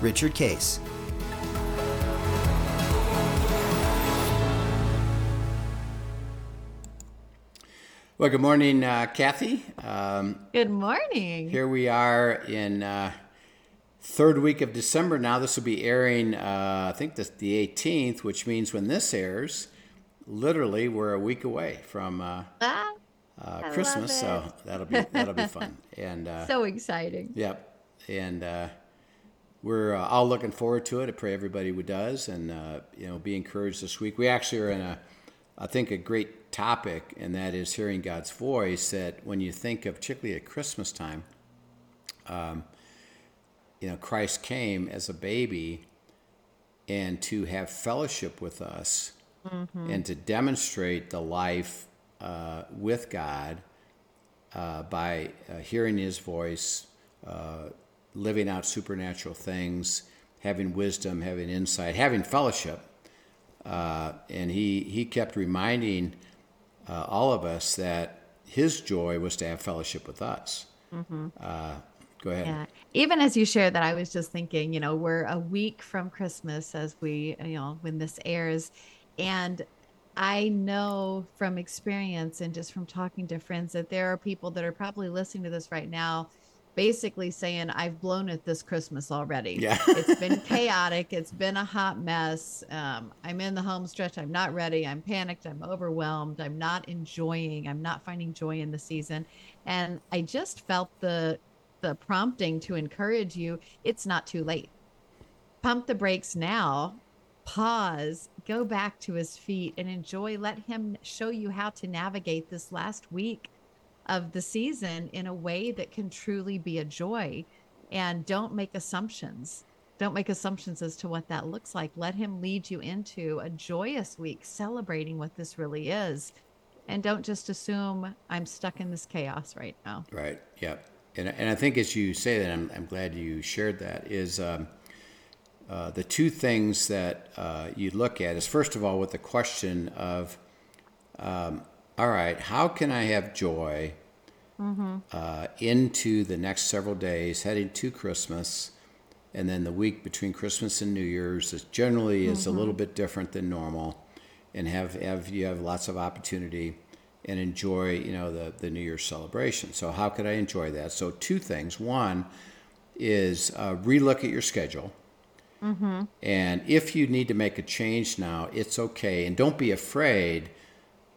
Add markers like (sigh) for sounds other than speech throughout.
Richard Case. Well, good morning, uh, Kathy. Um, good morning. Here we are in uh, third week of December now. This will be airing, uh, I think, this, the 18th, which means when this airs, literally we're a week away from uh, ah, uh, Christmas. So that'll be that'll be fun (laughs) and uh, so exciting. Yep, and we're all looking forward to it. I pray everybody who does, and you know, be encouraged this week. We actually are in a, I think, a great topic, and that is hearing God's voice. That when you think of, particularly at Christmas time, um, you know, Christ came as a baby and to have fellowship with us mm-hmm. and to demonstrate the life uh, with God uh, by uh, hearing His voice, uh, living out supernatural things, having wisdom, having insight, having fellowship. Uh, and he, he kept reminding uh, all of us that his joy was to have fellowship with us. Mm-hmm. Uh, go ahead. Yeah. Even as you shared that, I was just thinking, you know, we're a week from Christmas as we, you know, when this airs. And I know from experience and just from talking to friends that there are people that are probably listening to this right now basically saying I've blown it this Christmas already. Yeah. (laughs) it's been chaotic. It's been a hot mess. Um, I'm in the home stretch. I'm not ready. I'm panicked. I'm overwhelmed. I'm not enjoying. I'm not finding joy in the season. And I just felt the the prompting to encourage you. It's not too late. Pump the brakes now. Pause. Go back to his feet and enjoy. Let him show you how to navigate this last week of the season in a way that can truly be a joy. And don't make assumptions. Don't make assumptions as to what that looks like. Let him lead you into a joyous week celebrating what this really is. And don't just assume i'm stuck in this chaos right now. Right. Yeah and, and i think as you say that i'm, I'm glad you shared that is um, uh, the two things that uh, you look at is first of all with the question of um, all right, how can I have joy mm-hmm. uh, into the next several days, heading to Christmas, and then the week between Christmas and New Year's is generally mm-hmm. is a mm-hmm. little bit different than normal, and have, have you have lots of opportunity and enjoy you know the the New Year's celebration. So how could I enjoy that? So two things. One is uh, relook at your schedule. Mm-hmm. And if you need to make a change now, it's okay. And don't be afraid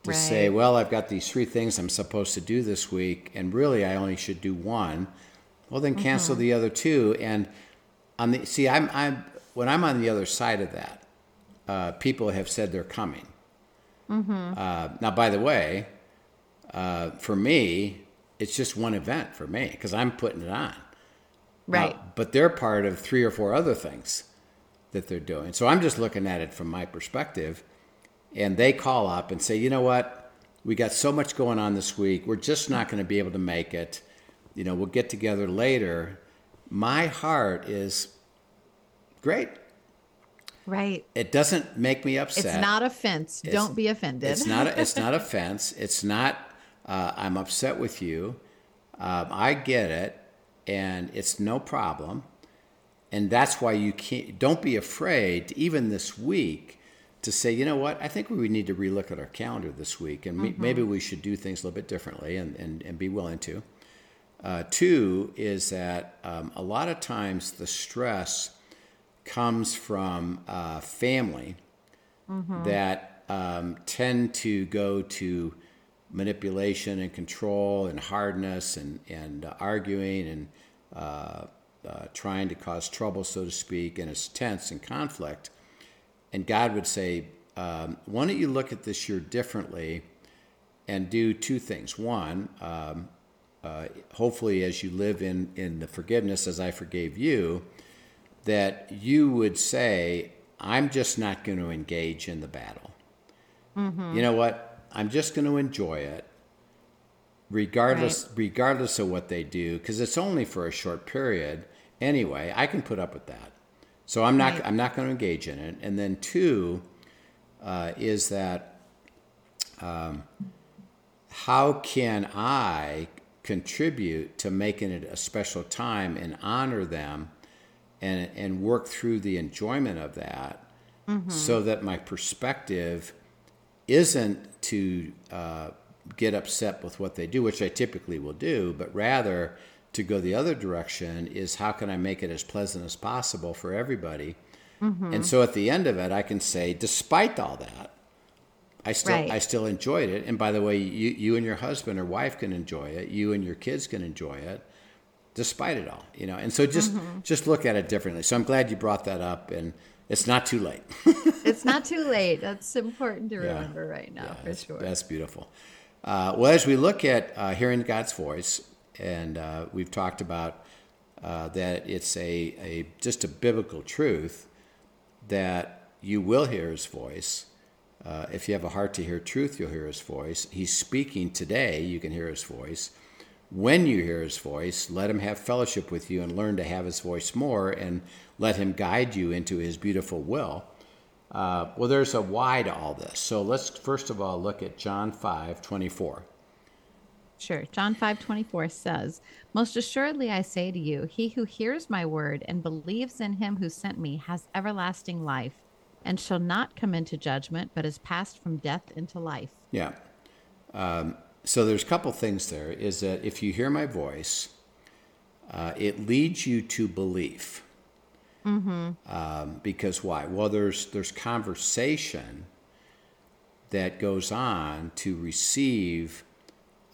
to right. say, well, I've got these three things I'm supposed to do this week, and really I only should do one. Well, then cancel mm-hmm. the other two. And on the see, I'm I'm when I'm on the other side of that, uh, people have said they're coming. Mm-hmm. Uh, now, by the way, uh, for me, it's just one event for me because I'm putting it on. Right. but they're part of three or four other things that they're doing. So I'm just looking at it from my perspective and they call up and say, you know what, we got so much going on this week, we're just not going to be able to make it. You know, we'll get together later. My heart is great. Right. It doesn't make me upset. It's not offense. It's, Don't be offended. It's not. A, it's not offense. (laughs) It's not. Uh, I'm upset with you. Um, I get it, and it's no problem. And that's why you can't. Don't be afraid. Even this week, to say, you know what, I think we need to relook at our calendar this week, and mm-hmm. maybe we should do things a little bit differently, and and, and be willing to. Uh, two is that um, a lot of times the stress comes from uh, family mm-hmm. that um, tend to go to manipulation and control and hardness and and uh, arguing and uh, uh, trying to cause trouble, so to speak, and it's tense and conflict and God would say, um, why don't you look at this year differently and do two things? One, um, uh, hopefully, as you live in, in the forgiveness as I forgave you, that you would say, I'm just not going to engage in the battle. You know what? I'm just going to enjoy it regardless Right. regardless of what they do because it's only for a short period anyway i can put up with that so i'm not Right. i'm not going to engage in it and then two uh, is that um, how can i contribute to making it a special time and honor them and and work through the enjoyment of that so that my perspective isn't to uh, get upset with what they do, which I typically will do, but rather to go the other direction is how can I make it as pleasant as possible for everybody? And so at the end of it, I can say, despite all that, I still Right. I still enjoyed it. And by the way, you you and your husband or wife can enjoy it. You and your kids can enjoy it, despite it all. You know. And so just just look at it differently. So I'm glad you brought that up, and it's not too late. (laughs) It's not too late. That's important to Yeah. remember right now, Yeah, for that's, sure. That's beautiful. Uh, well, as we look at uh, hearing God's voice, and uh, we've talked about uh, that it's a, a just a biblical truth that you will hear His voice. Uh, if you have a heart to hear truth, you'll hear His voice. He's speaking today. You can hear His voice. When you hear His voice, let Him have fellowship with you and learn to have His voice more, and let Him guide you into His beautiful will. Uh, well, there's a why to all this. So let's first of all look at John 5 24. Sure. John 5 24 says, Most assuredly I say to you, he who hears my word and believes in him who sent me has everlasting life and shall not come into judgment, but is passed from death into life. Yeah. Um, so there's a couple things there. Is that if you hear my voice, uh, it leads you to belief. Um, because why? Well, there's there's conversation that goes on to receive.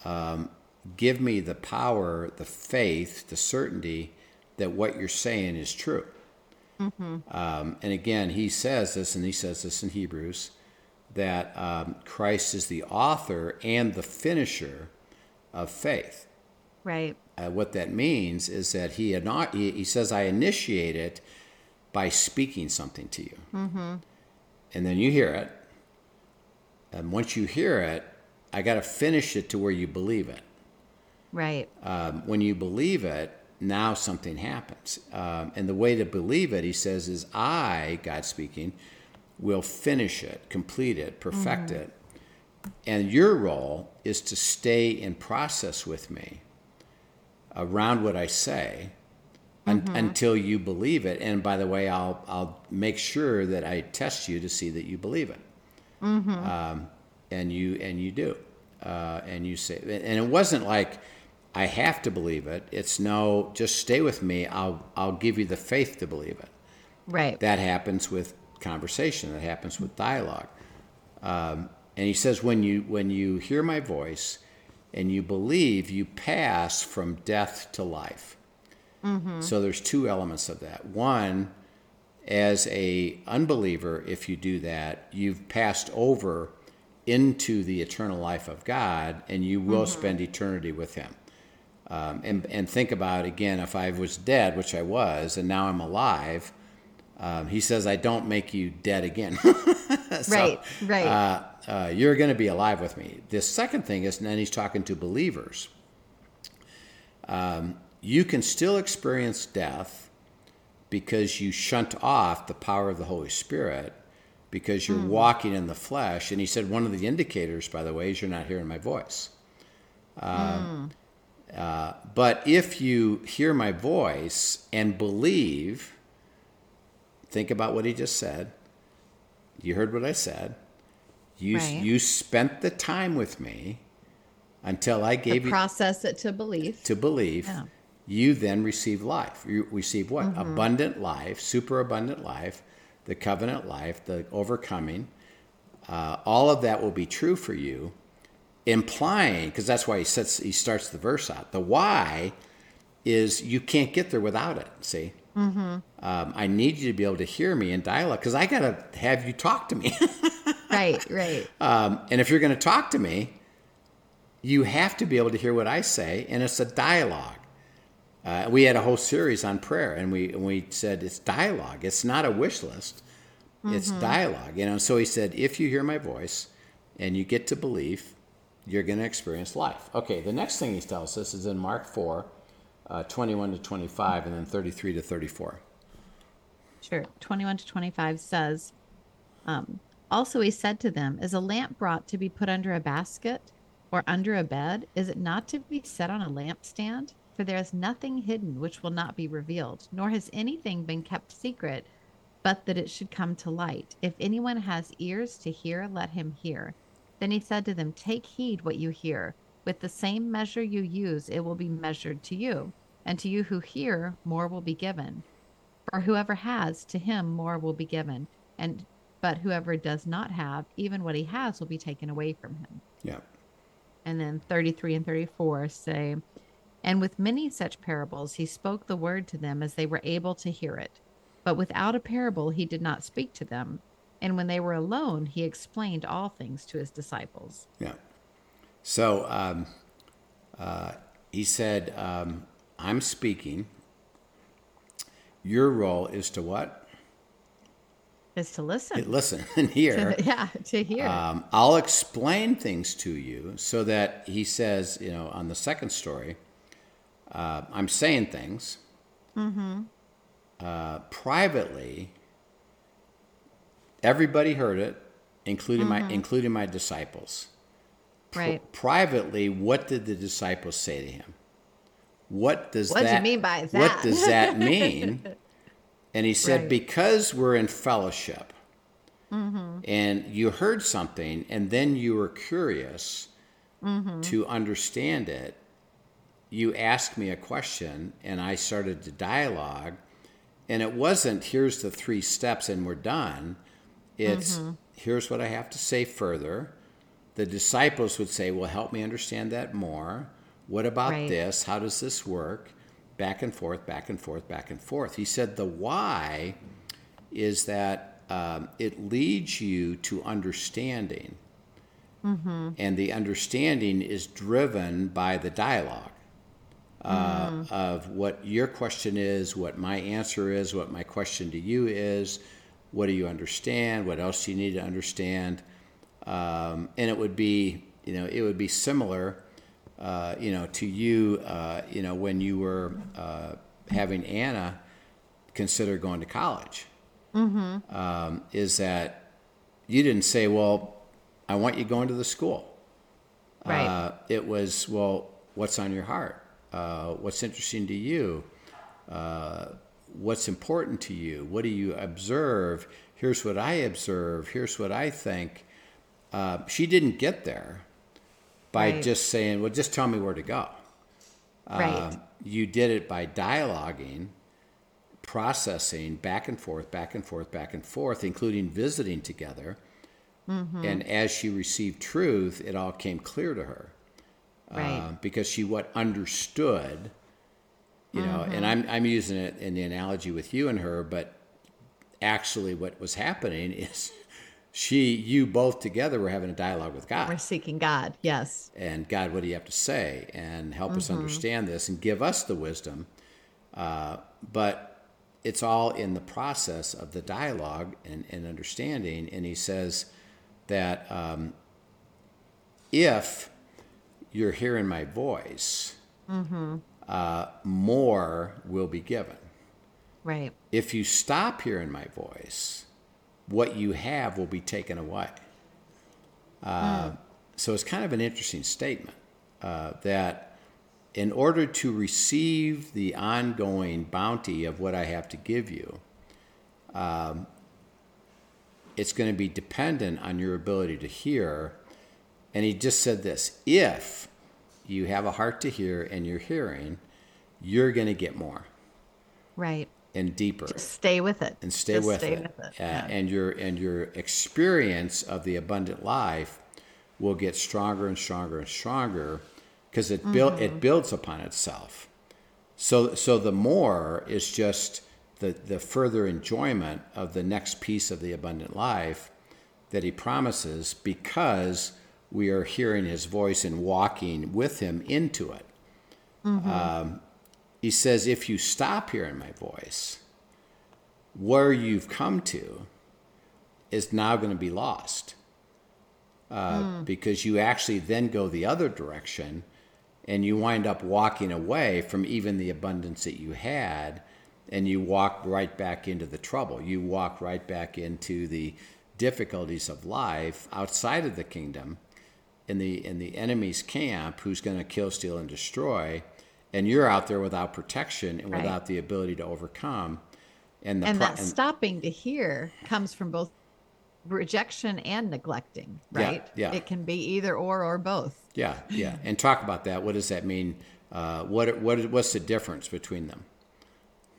Um, give me the power, the faith, the certainty that what you're saying is true. Um, and again, he says this, and he says this in Hebrews, that um, Christ is the author and the finisher of faith. Right. Uh, what that means is that he, had he, he says, I initiate it by speaking something to you. Mm-hmm. And then you hear it. And once you hear it, I got to finish it to where you believe it. Right. Um, when you believe it, now something happens. Um, and the way to believe it, he says, is I, God speaking, will finish it, complete it, perfect it. And your role is to stay in process with me around what I say un- until you believe it. And by the way, I'll, I'll make sure that I test you to see that you believe it. Um, and you and you do, uh, and you say, and it wasn't like I have to believe it. It's no, just stay with me. I'll I'll give you the faith to believe it. Right. That happens with conversation. That happens with dialogue. Um, and he says, when you when you hear my voice, and you believe, you pass from death to life. So there's two elements of that. One, as a unbeliever, if you do that, you've passed over into the eternal life of God, and you will spend eternity with Him. Um, and and think about again, if I was dead, which I was, and now I'm alive. Um, he says, "I don't make you dead again." (laughs) So, right. Right. uh, uh, you're going to be alive with me. The second thing is, and then he's talking to believers. Um, you can still experience death because you shunt off the power of the Holy Spirit because you're walking in the flesh. And he said, one of the indicators, by the way, is you're not hearing my voice. Um, uh, but if you hear my voice and believe, think about what he just said. You heard what I said. You, Right. you spent the time with me until I gave you process it to belief. to believe, Yeah. you then receive life. You receive what? Abundant life, super abundant life, the covenant life, the overcoming. Uh, all of that will be true for you, implying because that's why he sets he starts the verse out. The why is you can't get there without it. See. Um, I need you to be able to hear me in dialogue because I got to have you talk to me. (laughs) right. Right. Um, and if you're going to talk to me, you have to be able to hear what I say, and it's a dialogue. Uh, we had a whole series on prayer, and we and we said it's dialogue. It's not a wish list. It's dialogue. You know. So he said, if you hear my voice, and you get to belief, you're going to experience life. Okay. The next thing he tells us is in Mark four, uh, 21 to 25, and then 33 to 34. Sure. 21 to 25 says, um, Also he said to them, Is a lamp brought to be put under a basket or under a bed? Is it not to be set on a lampstand? For there is nothing hidden which will not be revealed, nor has anything been kept secret, but that it should come to light. If anyone has ears to hear, let him hear. Then he said to them, Take heed what you hear. With the same measure you use, it will be measured to you. And to you who hear, more will be given. For whoever has, to him more will be given. And but whoever does not have, even what he has will be taken away from him. Yeah. And then 33 and 34 say, And with many such parables he spoke the word to them as they were able to hear it. But without a parable he did not speak to them. And when they were alone, he explained all things to his disciples. Yeah. So um, uh, he said, um, I'm speaking. Your role is to what? Is to listen. Listen (laughs) and hear. To- yeah, to hear. Um, I'll explain things to you so that he says, you know, on the second story, uh, I'm saying things. Uh, privately, everybody heard it, including my including my disciples. Right. privately, what did the disciples say to him? What does What do you that mean by that? What does that (laughs) mean? and he said, Right. because we're in fellowship, Mm-hmm. and you heard something, and then you were curious Mm-hmm. to understand it. You asked me a question, and I started to dialogue. And it wasn't, here's the three steps and we're done. It's, Mm-hmm. here's what I have to say further. The disciples would say, Well, help me understand that more. What about Right. this? How does this work? Back and forth, back and forth, back and forth. He said the why is that um, it leads you to understanding. And the understanding is driven by the dialogue uh, of what your question is, what my answer is, what my question to you is, what do you understand, what else do you need to understand. Um, and it would be, you know, it would be similar, uh, you know, to you, uh, you know, when you were uh, having Anna consider going to college. Um, is that you didn't say, well, I want you going to the school. Right. Uh, it was, well, what's on your heart? Uh, what's interesting to you? Uh, what's important to you? What do you observe? Here's what I observe. Here's what I think. Uh, she didn't get there by Right. just saying, well, just tell me where to go. right. Um, you did it by dialoguing, processing back and forth, back and forth, back and forth, including visiting together. And as she received truth, it all came clear to her Right. uh, because she what understood, you know. And I'm I'm using it in the analogy with you and her, but actually, what was happening (laughs) is she, you both together were having a dialogue with God We're seeking God. Yes. and God, what do you have to say? And help us understand this and give us the wisdom. Uh, but it's all in the process of the dialogue and, and understanding. And he says that um, if you're hearing my voice, uh, more will be given. Right. If you stop hearing my voice, what you have will be taken away. Uh, So it's kind of an interesting statement uh, that in order to receive the ongoing bounty of what I have to give you, um, it's going to be dependent on your ability to hear. And he just said this if you have a heart to hear and you're hearing, you're going to get more Right. and deeper Just Stay with it. and stay with stay it. with it. Uh, Yeah. And your and your experience of the abundant life will get stronger and stronger and stronger because it build Mm-hmm. it builds upon itself. So so the more is just the the further enjoyment of the next piece of the abundant life that he promises because we are hearing his voice and walking with him into it. Um, he says, if you stop hearing my voice, where you've come to is now going to be lost. Uh, mm. Because you actually then go the other direction and you wind up walking away from even the abundance that you had and you walk right back into the trouble. You walk right back into the difficulties of life outside of the kingdom in the in the enemy's camp who's going to kill steal and destroy and you're out there without protection and right. without the ability to overcome and the and pro- that and, stopping to hear comes from both rejection and neglecting right? yeah, yeah. It can be either or or both. Yeah yeah and talk about that. What does that mean? Uh, what what what's the difference between them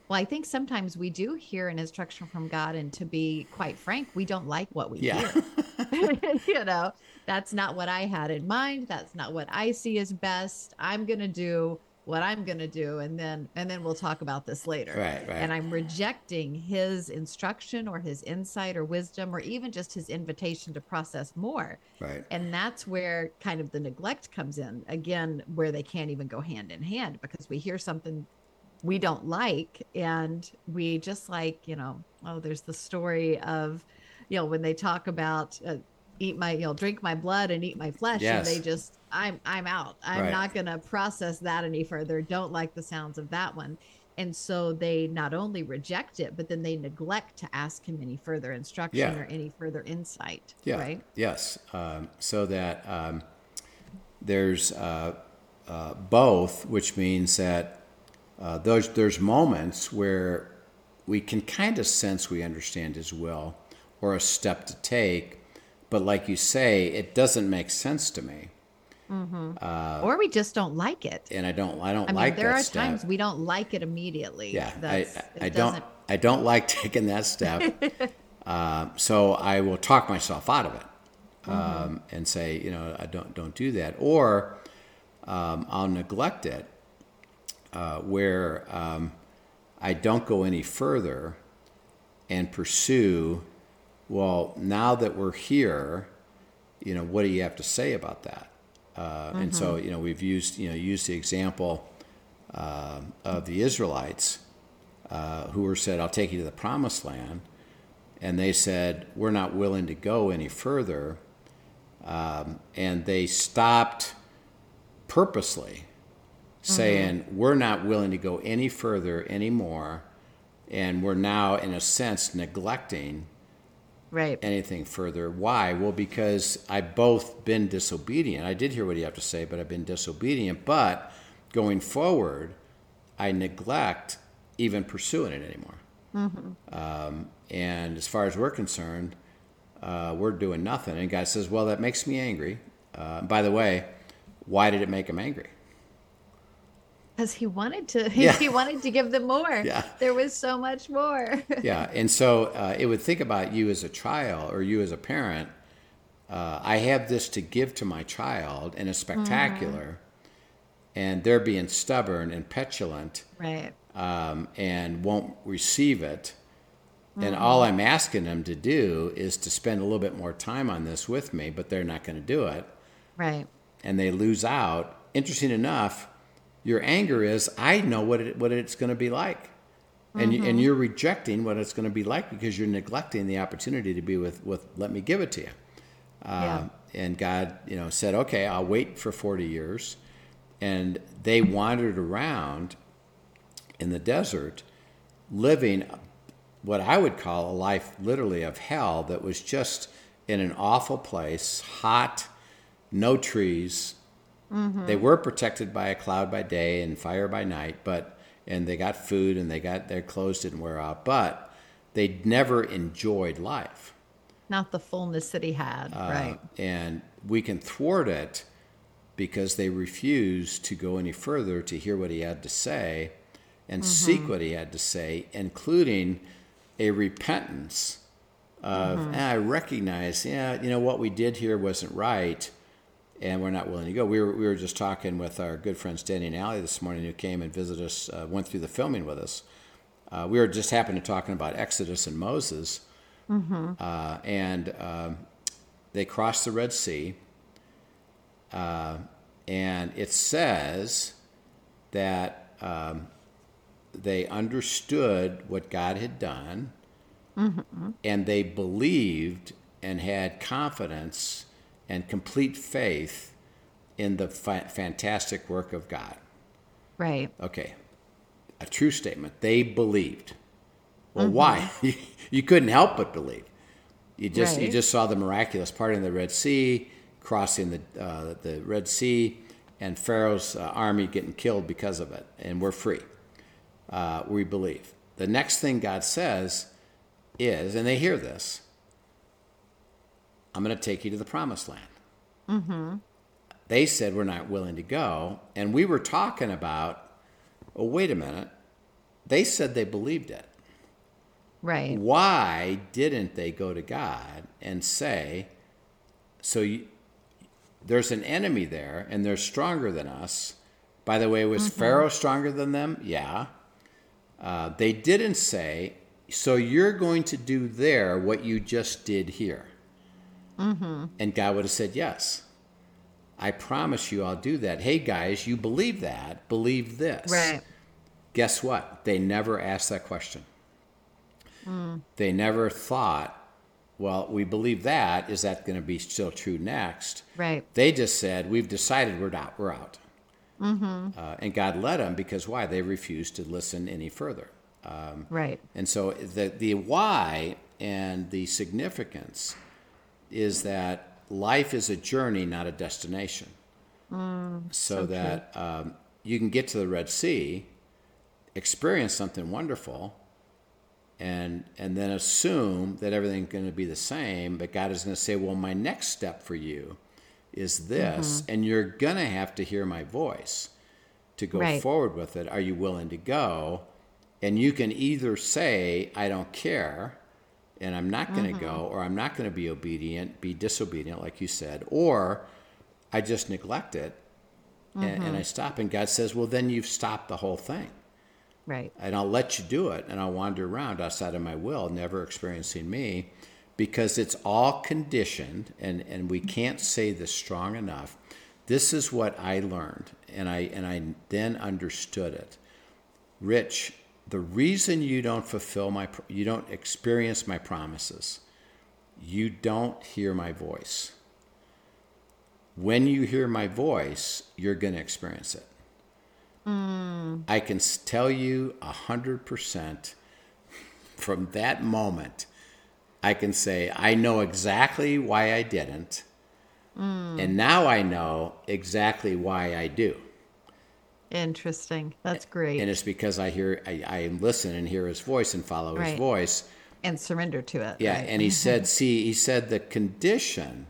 well, I think sometimes we do hear an instruction from God, and to be quite frank, we don't like what we yeah. hear. (laughs) (laughs) you know, that's not what I had in mind. That's not what I see as best. I'm going to do what I'm going to do and then and then we'll talk about this later. Right, right. And I'm rejecting his instruction or his insight or wisdom or even just his invitation to process more. Right. And that's where kind of the neglect comes in. Again, where they can't even go hand in hand because we hear something we don't like and we just like you know oh there's the story of you know when they talk about uh, eat my you know drink my blood and eat my flesh yes. and they just i'm i'm out i'm right. not going to process that any further don't like the sounds of that one and so they not only reject it but then they neglect to ask him any further instruction yeah. or any further insight yeah right yes um, so that um, there's uh, uh, both which means that uh, there's, there's moments where we can kind of sense we understand his will or a step to take, but like you say, it doesn't make sense to me. Mm-hmm. Uh, or we just don't like it. And I don't, I don't I mean, like there are step. times we don't like it immediately. Yeah, That's, I, I, I don't, I don't like (laughs) taking that step. (laughs) uh, so I will talk myself out of it um, mm-hmm. and say, you know, I don't, don't do that. Or um, I'll neglect it uh, where um, I don't go any further and pursue, well, now that we're here, you know, what do you have to say about that? Uh. And so, mm-hmm. you know, we've used, you know, used the example uh, of the Israelites uh, who were said, I'll take you to the promised land. And they said, we're not willing to go any further. Um, and they stopped purposely saying mm-hmm. we're not willing to go any further anymore and we're now in a sense neglecting right. anything further. Why? Well because i've both been disobedient. I did hear what you have to say but i've been disobedient. But going forward i neglect even pursuing it anymore. Mm-hmm. um, and as far as we're concerned uh, we're doing nothing. And god says well that makes me angry. Uh, by the way why did it make him angry because he wanted to (laughs) yeah. he wanted to give them more. Yeah. There was so much more. (laughs) Yeah and so uh, it would think about you as a child or you as a parent. Uh, i have this to give to my child and it's spectacular mm. and they're being stubborn and petulant right. um, and won't receive it. Mm. and all i'm asking them to do is to spend a little bit more time on this with me but they're not going to do it. Right. And they lose out. Interesting enough your anger is, I know what it, what it's going to be like. And, mm-hmm. and you're rejecting what it's going to be like because you're neglecting the opportunity to be with, with let me give it to you. Uh, yeah. And God, you know, said, okay, I'll wait for 40 years. And they wandered around in the desert, living what I would call a life literally of hell that was just in an awful place, hot, no trees, Mm-hmm. They were protected by a cloud by day and fire by night, but and they got food and they got their clothes didn't wear out, but they never enjoyed life. Not the fullness that he had, uh, right? And we can thwart it because they refused to go any further to hear what he had to say and mm-hmm. seek what he had to say, including a repentance of, mm-hmm. I recognize, yeah, you know, what we did here wasn't right and we're not willing to go. We were, we were just talking with our good friends Danny and Allie this morning who came and visited us, uh, went through the filming with us. Uh, we were just happened to talking about Exodus and Moses, mm-hmm. uh, and um, they crossed the Red Sea, uh, and it says that um, they understood what God had done, and they believed and had confidence and complete faith in the fa- fantastic work of God. Right. Okay, a true statement. They believed. Well, why? (laughs) you couldn't help but believe. You just you just saw the miraculous parting of the Red Sea, crossing the uh, the Red Sea, and Pharaoh's uh, army getting killed because of it, and we're free. Uh, we believe. The next thing God says is, and they hear this. I'm going to take you to the promised land. They said we're not willing to go, and we were talking about. Oh, wait a minute. They said they believed it Right. why didn't they go to God and say, so you, there's an enemy there and they're stronger than us? By the way, was Pharaoh stronger than them? Yeah. Uh, they didn't say, so you're going to do there what you just did here. Mm-hmm. And God would have said, yes. I promise you I'll do that. Hey guys, you believe that, believe this. Right. Guess what? They never asked that question. Mm. They never thought, well, we believe that. Is that going to be still true next? Right. They just said, we've decided we're out. We're out. Mm-hmm. Uh, and God led them because why? They refused to listen any further. Um, right. And so the, the why and the significance is that life is a journey, not a destination. so that um, you can get to the Red Sea, experience something wonderful, and and then assume that everything's going to be the same. But God is going to say, "Well, my next step for you is this, and you're going to have to hear my voice to go Right. forward with it. Are you willing to go?" And you can either say, "I don't care." And I'm not going to go, mm-hmm. or I'm not going to be obedient, be disobedient, like you said, or I just neglect it and, and I stop. And God says, Well, then you've stopped the whole thing. Right. And I'll let you do it. And I'll wander around outside of my will, never experiencing me, because it's all conditioned. And, and we mm-hmm. can't say this strong enough. This is what I learned. And I, and I then understood it. Rich, the reason you don't fulfill my, you don't experience my promises, you don't hear my voice. When you hear my voice, you're going to experience it. Hmm. I can tell you a hundred percent from that moment. I can say I know exactly why I didn't, hmm. and now I know exactly why I do. Interesting. That's great. And it's because I hear, I, I listen and hear his voice and follow his voice. and surrender to it. Yeah, right? and he said, see, he said the condition,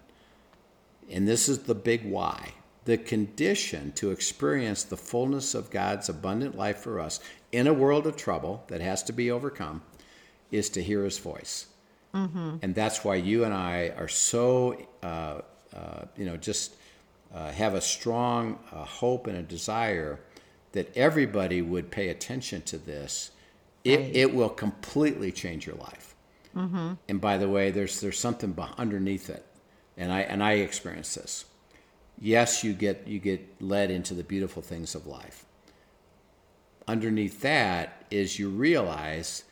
and this is the big why the condition to experience the fullness of God's abundant life for us in a world of trouble that has to be overcome is to hear his voice. And that's why you and I are so, uh, uh, you know, just uh, have a strong uh, hope and a desire that everybody would pay attention to this. It, Right. it will completely change your life. And by the way, there's there's something underneath it, and I and I experience this. Yes, you get you get led into the beautiful things of life. Underneath that is you realize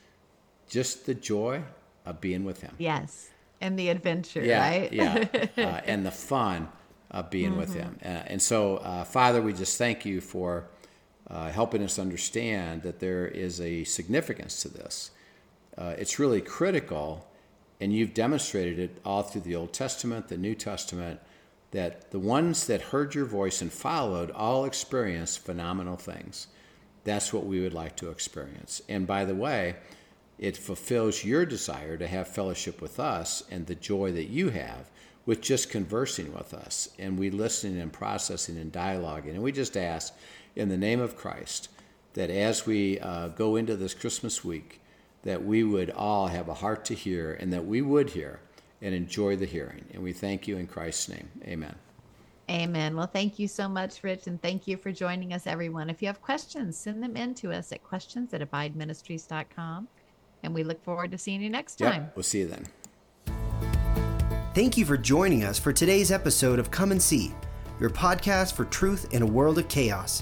just the joy of being with Him. yes. And the adventure, Yeah, right? yeah, (laughs) uh, and the fun of being with Him. Uh, and so, uh, Father, we just thank you for uh, helping us understand that there is a significance to this. Uh, it's really critical, and you've demonstrated it all through the Old Testament, the New Testament, that the ones that heard your voice and followed all experienced phenomenal things. That's what we would like to experience. And by the way, it fulfills your desire to have fellowship with us and the joy that you have with just conversing with us and we listening and processing and dialoguing. And we just ask in the name of Christ that as we uh, go into this Christmas week, that we would all have a heart to hear and that we would hear and enjoy the hearing. And we thank you in Christ's name. Amen. Amen. Well, thank you so much, Rich, and thank you for joining us, everyone. If you have questions, send them in to us at questions at abideministries.com. And we look forward to seeing you next time. Yep. We'll see you then. Thank you for joining us for today's episode of Come and See, your podcast for truth in a world of chaos.